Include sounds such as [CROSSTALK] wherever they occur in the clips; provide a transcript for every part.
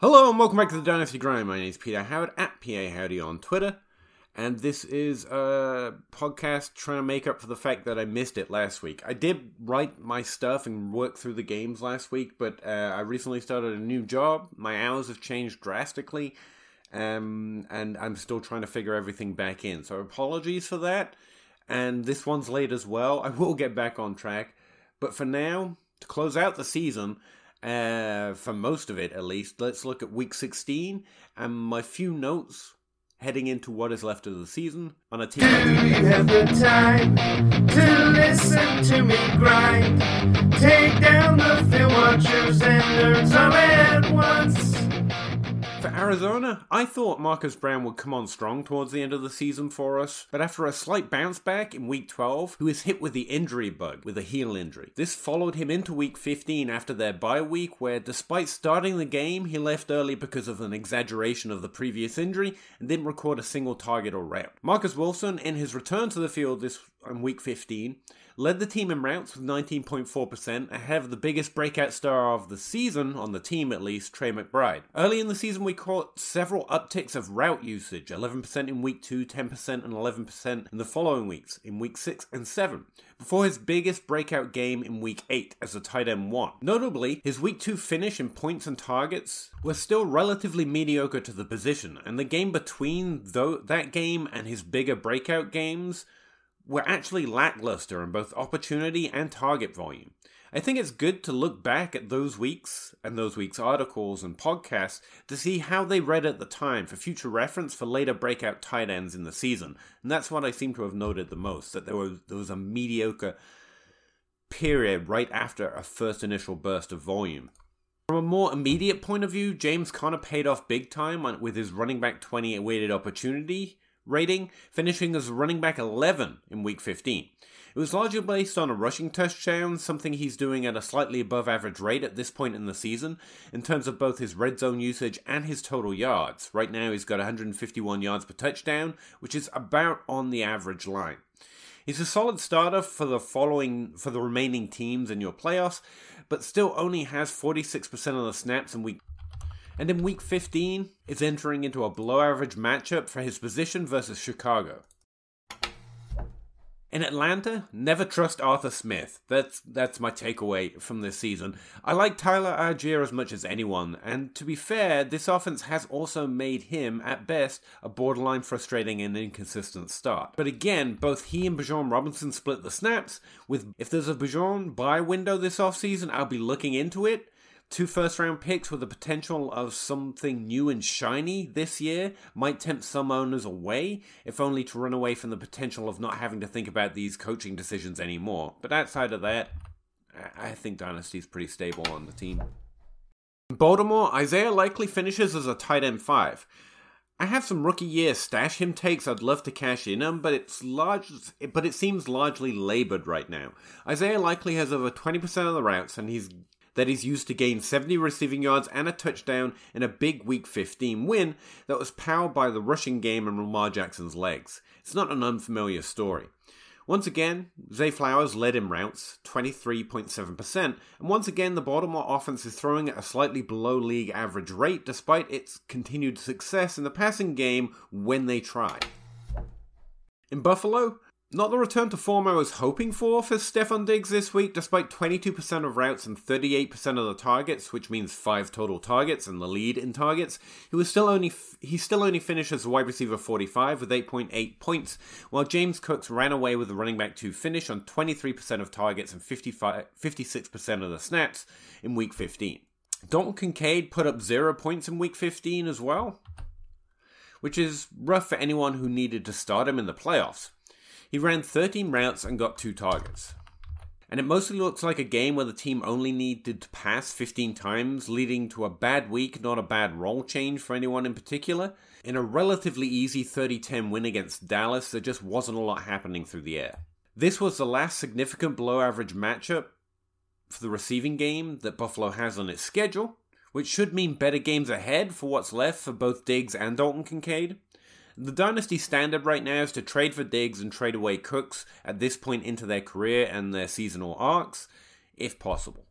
Hello and welcome back to the Dynasty Grind. My name is Peter Howard at PA Howdy on Twitter. And this is a podcast trying to make up for the fact that I missed it last week. I did write my stuff and work through the games last week, but uh, I recently started a new job. My hours have changed drastically, um, and I'm still trying to figure everything back in. So apologies for that. And this one's late as well. [LAUGHS] I will get back on track. But for now, to close out the season, uh, for most of it at least. Let's look at week 16 and my few notes heading into what is left of the season on a team. Do you have the time to listen to me grind? Take down the film watchers and once. For Arizona, I thought Marquise Brown would come on strong towards the end of the season for us, but after a slight bounce back in week 12, he was hit with the injury bug, with a heel injury. This followed him into week 15 after their bye week, where despite starting the game, he left early because of an exaggeration of the previous injury and didn't record a single target or route. Marcus Wilson, in his return to the field this in week 15, led the team in routes with 19.4%, ahead of the biggest breakout star of the season, on the team at least, Trey McBride. Early in the season, we caught several upticks of route usage 11% in week 2, 10%, and 11% in the following weeks, in week 6 and 7, before his biggest breakout game in week 8 as a tight end 1. Notably, his week 2 finish in points and targets was still relatively mediocre to the position, and the game between th- that game and his bigger breakout games were actually lackluster in both opportunity and target volume. I think it's good to look back at those weeks and those weeks' articles and podcasts to see how they read at the time for future reference for later breakout tight ends in the season. And that's what I seem to have noted the most that there was, there was a mediocre period right after a first initial burst of volume. From a more immediate point of view, James Conner paid off big time with his running back 20 weighted opportunity rating, finishing as running back 11 in week 15. It was largely based on a rushing touchdown, something he's doing at a slightly above average rate at this point in the season, in terms of both his red zone usage and his total yards. Right now, he's got 151 yards per touchdown, which is about on the average line. He's a solid starter for the following for the remaining teams in your playoffs, but still only has 46% of the snaps in week and in week 15 is entering into a below average matchup for his position versus Chicago. In Atlanta, never trust Arthur Smith. That's that's my takeaway from this season. I like Tyler Allgeier as much as anyone, and to be fair, this offense has also made him, at best, a borderline frustrating and inconsistent start. But again, both he and Bijan Robinson split the snaps. With if there's a Bijan buy window this offseason, I'll be looking into it two first round picks with the potential of something new and shiny this year might tempt some owners away, if only to run away from the potential of not having to think about these coaching decisions anymore. But outside of that, I think Dynasty's pretty stable on the team. Baltimore, Isaiah Likely finishes as a tight end 5. I have some rookie year stash him takes I'd love to cash in on, but it's large but it seems largely labored right now. Isaiah Likely has over 20% of the routes and he's that he's used to gain 70 receiving yards and a touchdown in a big Week 15 win that was powered by the rushing game and Lamar Jackson's legs. It's not an unfamiliar story. Once again, Zay Flowers led in routes, 23.7%, and once again the Baltimore offense is throwing at a slightly below league average rate despite its continued success in the passing game when they try. In Buffalo, not the return to form I was hoping for for Stefon Diggs this week, despite 22% of routes and 38% of the targets, which means 5 total targets and the lead in targets. He was still only he still only finished as wide receiver 45 with 8.8 points, while James Cooks ran away with the running back 2 finish on 23% of targets and 55, 56% of the snaps in week 15. Dalton Kincaid put up 0 points in week 15 as well, which is rough for anyone who needed to start him in the playoffs. He ran 13 routes and got two targets. And it mostly looks like a game where the team only needed to pass 15 times, leading to a bad week, not a bad role change for anyone in particular. In a relatively easy 30 10 win against Dallas, there just wasn't a lot happening through the air. This was the last significant below average matchup for the receiving game that Buffalo has on its schedule, which should mean better games ahead for what's left for both Diggs and Dalton Kincaid. The dynasty standard right now is to trade for Diggs and trade away Cooks at this point into their career and their seasonal arcs, if possible.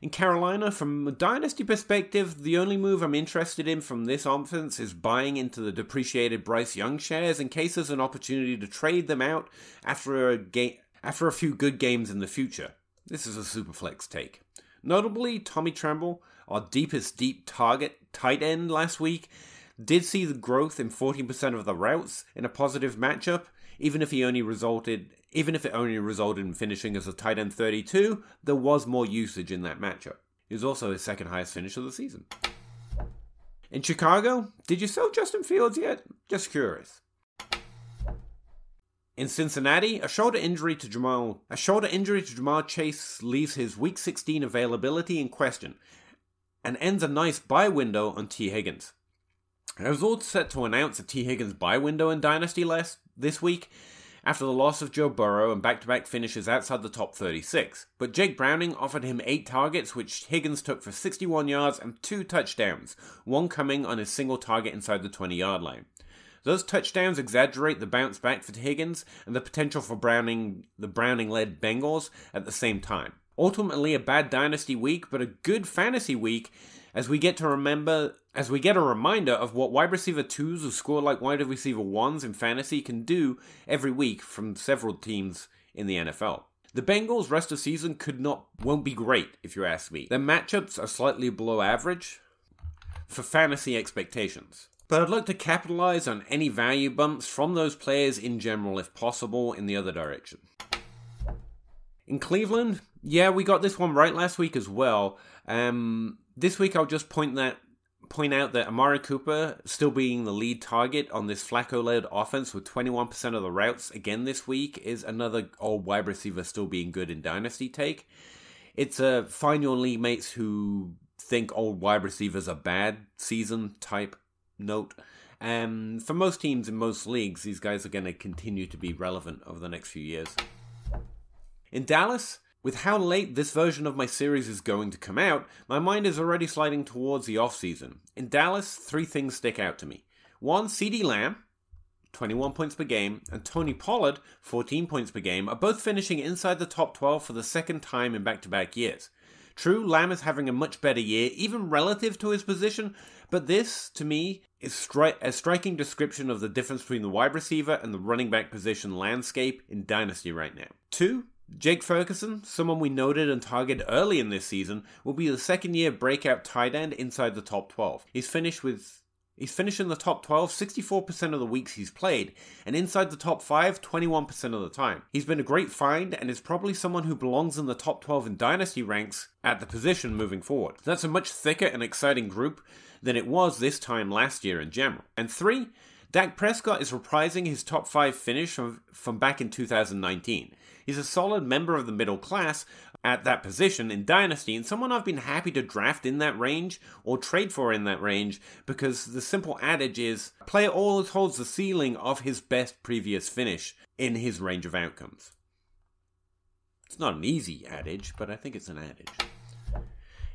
In Carolina, from a dynasty perspective, the only move I'm interested in from this offense is buying into the depreciated Bryce Young shares in case there's an opportunity to trade them out after a game after a few good games in the future. This is a super flex take. Notably, Tommy Tremble, our deepest deep target tight end last week, did see the growth in 14% of the routes in a positive matchup, even if he only resulted even if it only resulted in finishing as a tight end 32, there was more usage in that matchup. It was also his second highest finish of the season. In Chicago, did you sell Justin Fields yet? Just curious. In Cincinnati, a shoulder injury to Jamal a shoulder injury to Ja'Marr Chase leaves his Week 16 availability in question, and ends a nice buy window on Tee Higgins. I was all set to announce a Tee Higgins buy window in Dynasty last this week, after the loss of Joe Burrow and back to back finishes outside the top 36. But Jake Browning offered him eight targets, which Higgins took for 61 yards and two touchdowns, one coming on a single target inside the 20 yard line. Those touchdowns exaggerate the bounce back for Higgins and the potential for Browning, the Browning led Bengals at the same time. Ultimately, a bad dynasty week, but a good fantasy week as we get to remember as we get a reminder of what wide receiver twos who score like wide receiver ones in fantasy can do every week from several teams in the NFL. The Bengals' rest of season could not won't be great if you ask me. Their matchups are slightly below average for fantasy expectations. But I'd like to capitalize on any value bumps from those players in general if possible in the other direction. In Cleveland, yeah, we got this one right last week as well. Um, this week I'll just point that point out that Amari Cooper still being the lead target on this Flacco led offense with 21% of the routes again this week is another old wide receiver still being good in Dynasty take. It's a find your league mates who think old wide receivers are bad season type note. And for most teams in most leagues, these guys are going to continue to be relevant over the next few years. In Dallas, with how late this version of my series is going to come out, my mind is already sliding towards the off-season. In Dallas, three things stick out to me. One, CeeDee Lamb, 21 points per game, and Tony Pollard, 14 points per game, are both finishing inside the top 12 for the second time in back to back years. True, Lamb is having a much better year, even relative to his position, but this, to me, is stri- a striking description of the difference between the wide receiver and the running back position landscape in Dynasty right now. Two, Jake Ferguson, someone we noted and targeted early in this season, will be the second year breakout tight end inside the top 12. He's finished with He's finished in the top 12 64% of the weeks he's played, and inside the top 5 21% of the time. He's been a great find and is probably someone who belongs in the top 12 in dynasty ranks at the position moving forward. That's a much thicker and exciting group than it was this time last year in general. And 3, Dak Prescott is reprising his top 5 finish from, from back in 2019. He's a solid member of the middle class at that position in Dynasty, and someone I've been happy to draft in that range or trade for in that range because the simple adage is player always holds the ceiling of his best previous finish in his range of outcomes. It's not an easy adage, but I think it's an adage.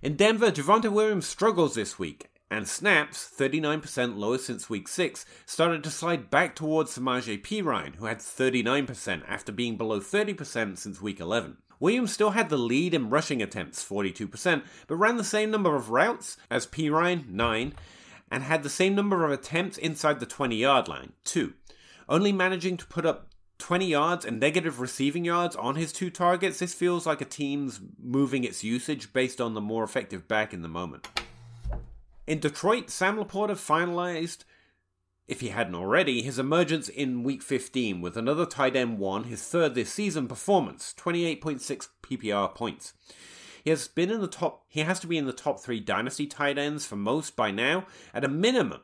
In Denver, Javonte Williams struggles this week, and snaps, 39% lower since week 6, started to slide back towards Samaje Perine, who had 39% after being below 30% since week 11. Williams still had the lead in rushing attempts, 42%, but ran the same number of routes as Perine, 9, and had the same number of attempts inside the 20 yard line, 2. Only managing to put up 20 yards and negative receiving yards on his two targets, this feels like a team's moving its usage based on the more effective back in the moment. In Detroit, Sam LaPorta finalized, if he hadn't already, his emergence in Week 15 with another tight end one, his third this season performance, 28.6 PPR points. He has been in the top. He has to be in the top three dynasty tight ends for most by now, at a minimum,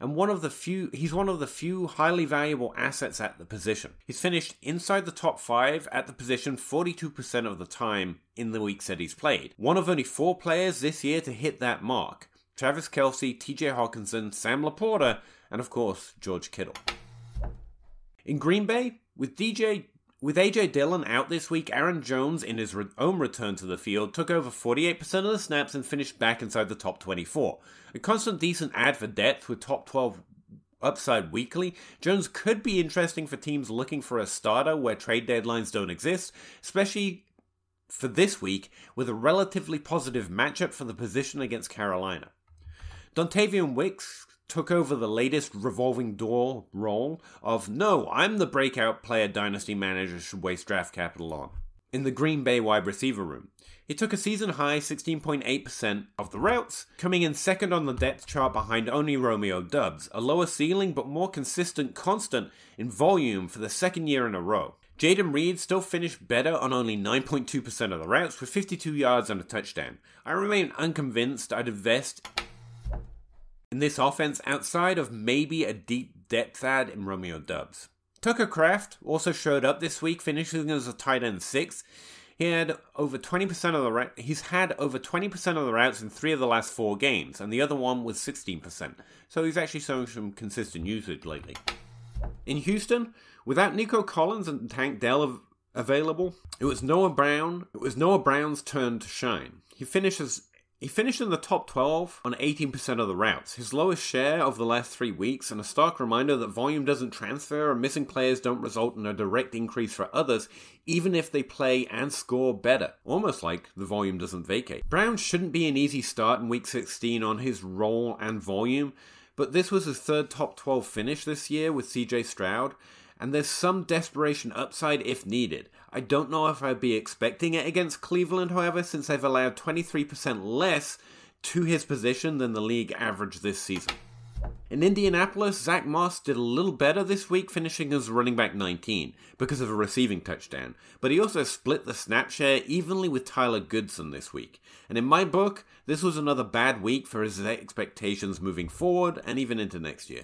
and one of the few. He's one of the few highly valuable assets at the position. He's finished inside the top five at the position 42% of the time in the weeks that he's played. One of only four players this year to hit that mark. Travis Kelce, TJ Hockenson, Sam LaPorta, and of course, George Kittle. In Green Bay, with DJ with AJ Dillon out this week, Aaron Jones, in his own return to the field, took over 48% of the snaps and finished back inside the top 24. A constant decent add for depth with top 12 upside weekly, Jones could be interesting for teams looking for a starter where trade deadlines don't exist, especially for this week with a relatively positive matchup for the position against Carolina. Dontayvion Wicks took over the latest revolving door role of no, I'm the breakout player dynasty managers should waste draft capital on. In the Green Bay wide receiver room, he took a season high 16.8% of the routes, coming in second on the depth chart behind only Romeo Doubs, a lower ceiling but more consistent constant in volume for the second year in a row. Jayden Reed still finished better on only 9.2% of the routes with 52 yards and a touchdown. I remain unconvinced I'd invest in this offense outside of maybe a deep depth add in Romeo Doubs. Tucker Kraft also showed up this week, finishing as a tight end six. He had over 20% of the ra- he's had over 20% of the routes in 3 of the last 4 games and the other one was 16%. So he's actually showing some consistent usage lately. In Houston, without Nico Collins and Tank Dell av- available, it was Noah Brown, it was Noah Brown's turn to shine. He finishes he finished in the top 12 on 18% of the routes, his lowest share of the last three weeks, and a stark reminder that volume doesn't transfer and missing players don't result in a direct increase for others, even if they play and score better. Almost like the volume doesn't vacate. Brown shouldn't be an easy start in week 16 on his role and volume, but this was his third top 12 finish this year with CJ Stroud, and there's some desperation upside if needed. I don't know if I'd be expecting it against Cleveland, however, since they've allowed 23% less to his position than the league average this season. In Indianapolis, Zack Moss did a little better this week, finishing as running back 19 because of a receiving touchdown, but he also split the snap share evenly with Tyler Goodson this week. And in my book, this was another bad week for his expectations moving forward and even into next year.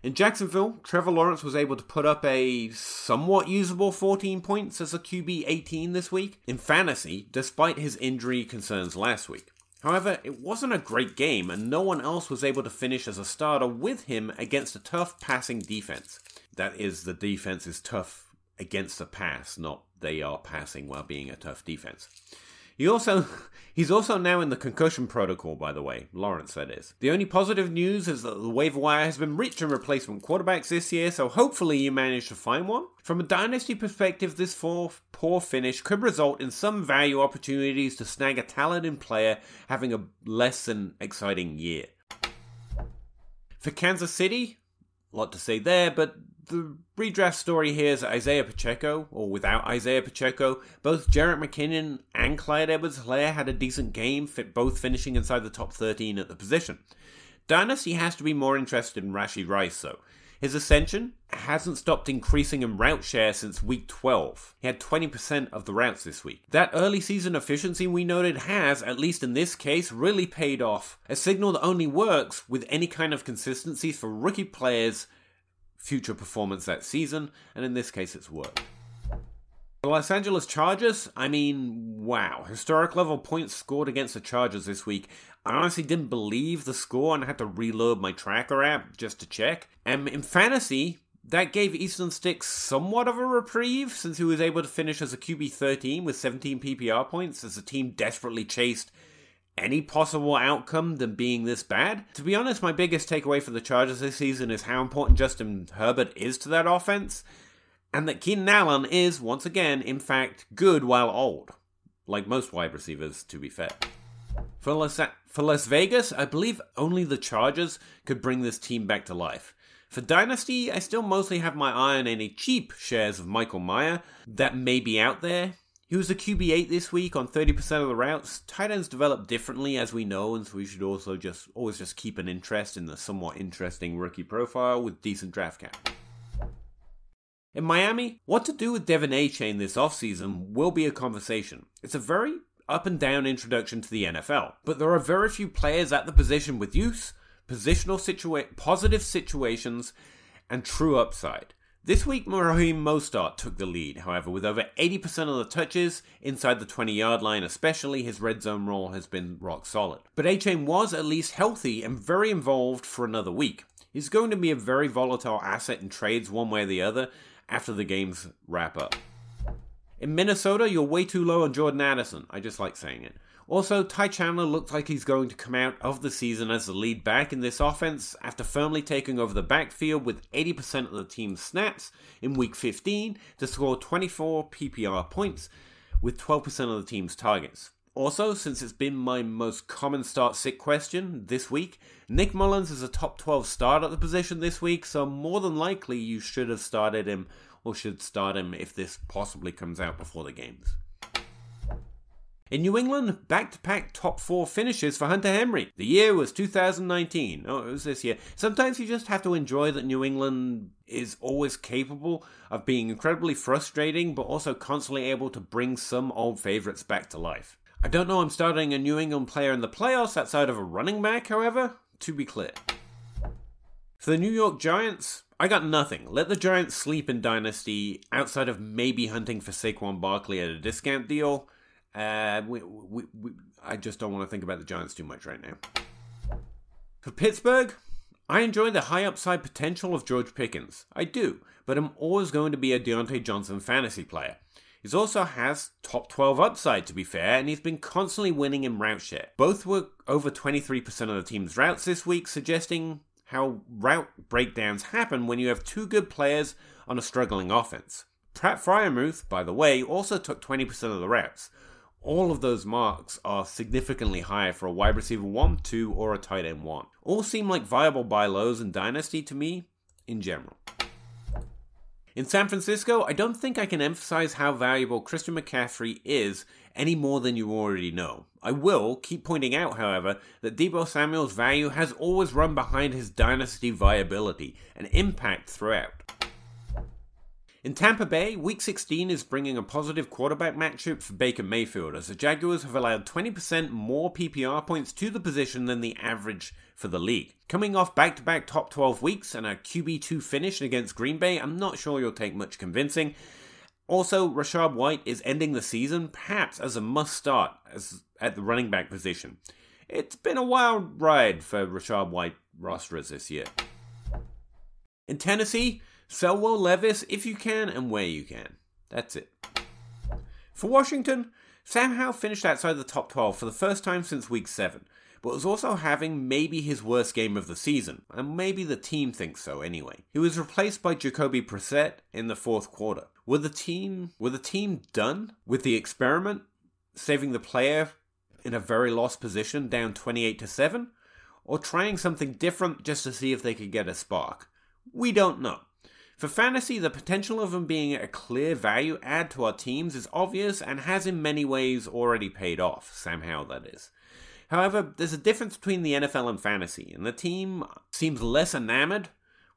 In Jacksonville, Trevor Lawrence was able to put up a somewhat usable 14 points as a QB 18 this week in fantasy, despite his injury concerns last week. However, it wasn't a great game, and no one else was able to finish as a starter with him against a tough passing defense. That is, the defense is tough against the pass, not they are passing while being a tough defense. He also [LAUGHS] he's also now in the concussion protocol, by the way. Lawrence that is. The only positive news is that the waiver wire has been rich in replacement quarterbacks this year, so hopefully you manage to find one. From a dynasty perspective, this poor finish could result in some value opportunities to snag a talented player having a less than exciting year. For Kansas City, a lot to say there, but the redraft story here is Isaiah Pacheco, or without Isaiah Pacheco. Both Jerick McKinnon and Clyde Edwards Helaire had a decent game, fit both finishing inside the top 13 at the position. Dynasty has to be more interested in Rashee Rice, though. His ascension hasn't stopped increasing in route share since week 12. He had 20% of the routes this week. That early season efficiency we noted has, at least in this case, really paid off. A signal that only works with any kind of consistency for rookie players future performance that season, and in this case, it's worked. The Los Angeles Chargers, I mean, wow. Historic level points scored against the Chargers this week. I honestly didn't believe the score and had to reload my tracker app just to check. And in fantasy, that gave Easton Stick somewhat of a reprieve since he was able to finish as a QB 13 with 17 PPR points as the team desperately chased any possible outcome than being this bad. To be honest, my biggest takeaway for the Chargers this season is how important Justin Herbert is to that offense, and that Keenan Allen is, once again, in fact, good while old. Like most wide receivers, to be fair. For Las, for Las Vegas, I believe only the Chargers could bring this team back to life. For Dynasty, I still mostly have my eye on any cheap shares of Michael Mayer that may be out there. He was a QB8 this week on 30% of the routes. Tight ends develop differently, as we know, and so we should also just always just keep an interest in the somewhat interesting rookie profile with decent draft cap. In Miami, what to do with De'Von Achane this offseason will be a conversation. It's a very up and down introduction to the NFL, but there are very few players at the position with use, positional situa- positive situations, and true upside. This week, Raheem Mostert took the lead, however, with over 80% of the touches inside the 20 yard line, especially his red zone role has been rock solid. But Achane was at least healthy and very involved for another week. He's going to be a very volatile asset in trades one way or the other after the games wrap up. In Minnesota, you're way too low on Jordan Addison. I just like saying it. Also, Ty Chandler looks like he's going to come out of the season as the lead back in this offense after firmly taking over the backfield with 80% of the team's snaps in week 15 to score 24 PPR points, with 12% of the team's targets. Also, since it's been my most common start sick question this week, Nick Mullens is a top 12 start at the position this week, so more than likely you should have started him or should start him if this possibly comes out before the games. In New England, back to back top four finishes for Hunter Henry. The year was 2019. Oh, it was this year. Sometimes you just have to enjoy that New England is always capable of being incredibly frustrating, but also constantly able to bring some old favorites back to life. I don't know I'm starting a New England player in the playoffs outside of a running back, however, to be clear. For the New York Giants, I got nothing. Let the Giants sleep in Dynasty outside of maybe hunting for Saquon Barkley at a discount deal. Uh, we, we, we, I just don't want to think about the Giants too much right now. For Pittsburgh, I enjoy the high upside potential of George Pickens. I do, but I'm always going to be a Diontae Johnson fantasy player. He also has top 12 upside, to be fair, and he's been constantly winning in route share. Both were over 23% of the team's routes this week, suggesting how route breakdowns happen when you have two good players on a struggling offense. Pat Freiermuth, by the way, also took 20% of the routes. All of those marks are significantly higher for a wide receiver 1, 2, or a tight end 1. All seem like viable buy lows in Dynasty to me in general. In San Francisco, I don't think I can emphasize how valuable Christian McCaffrey is any more than you already know. I will keep pointing out, however, that Deebo Samuel's value has always run behind his dynasty viability and impact throughout. In Tampa Bay, Week 16 is bringing a positive quarterback matchup for Baker Mayfield, as the Jaguars have allowed 20% more PPR points to the position than the average for the league. Coming off back to back top 12 weeks and a QB2 finish against Green Bay, I'm not sure you'll take much convincing. Also, Rachaad White is ending the season perhaps as a must start as at the running back position. It's been a wild ride for Rachaad White rosters this year. In Tennessee, sell Will Levis if you can and where you can. That's it. For Washington, Sam Howell finished outside the top 12 for the first time since week 7, but was also having maybe his worst game of the season, and maybe the team thinks so anyway. He was replaced by Jacoby Brissett in the fourth quarter. Were the team were the team done with the experiment, saving the player in a very lost position down 28 to 7, or trying something different just to see if they could get a spark? We don't know. For fantasy, the potential of him being a clear value add to our teams is obvious and has in many ways already paid off, Sam Howell that is. However, there's a difference between the NFL and fantasy, and the team seems less enamored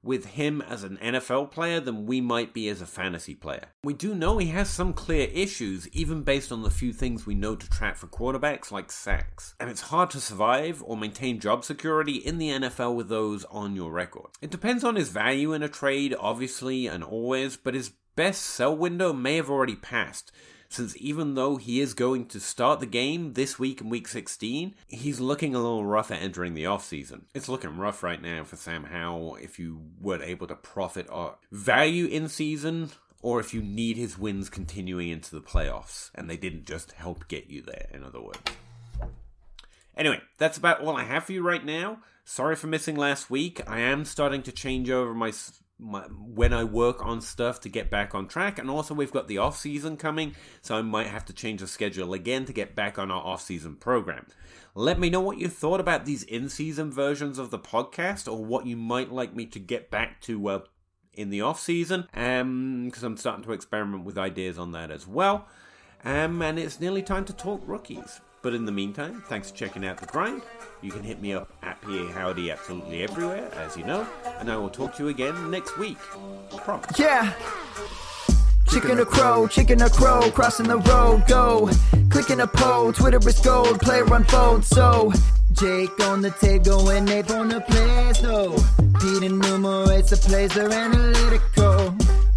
with him as an NFL player than we might be as a fantasy player. We do know he has some clear issues, even based on the few things we know to track for quarterbacks, like sacks. And it's hard to survive or maintain job security in the NFL with those on your record. It depends on his value in a trade, obviously, and always, but his best sell window may have already passed since even though he is going to start the game this week in week 16, he's looking a little rough at entering the offseason. It's looking rough right now for Sam Howell if you were able to profit or value in season or if you need his wins continuing into the playoffs and they didn't just help get you there, in other words. Anyway, that's about all I have for you right now. Sorry for missing last week. I am starting to change over my my, when I work on stuff to get back on track. And also, we've got the off season coming, so I might have to change the schedule again to get back on our off season program. Let me know what you thought about these in season versions of the podcast, or what you might like me to get back to uh, in the off season, because um, I'm starting to experiment with ideas on that as well. Um, and it's nearly time to talk rookies. But in the meantime, thanks for checking out the grind. You can hit me up at PA Howdy absolutely everywhere, as you know, and I will talk to you again next week. Promise. Yeah. Chicken or crow, chicken or crow, crossing the road, go. Clicking a pole, Twitter is gold, player unfold, so. Jake on the table and Nate on the plays, no. Pete enumerates the plays, they're analytical.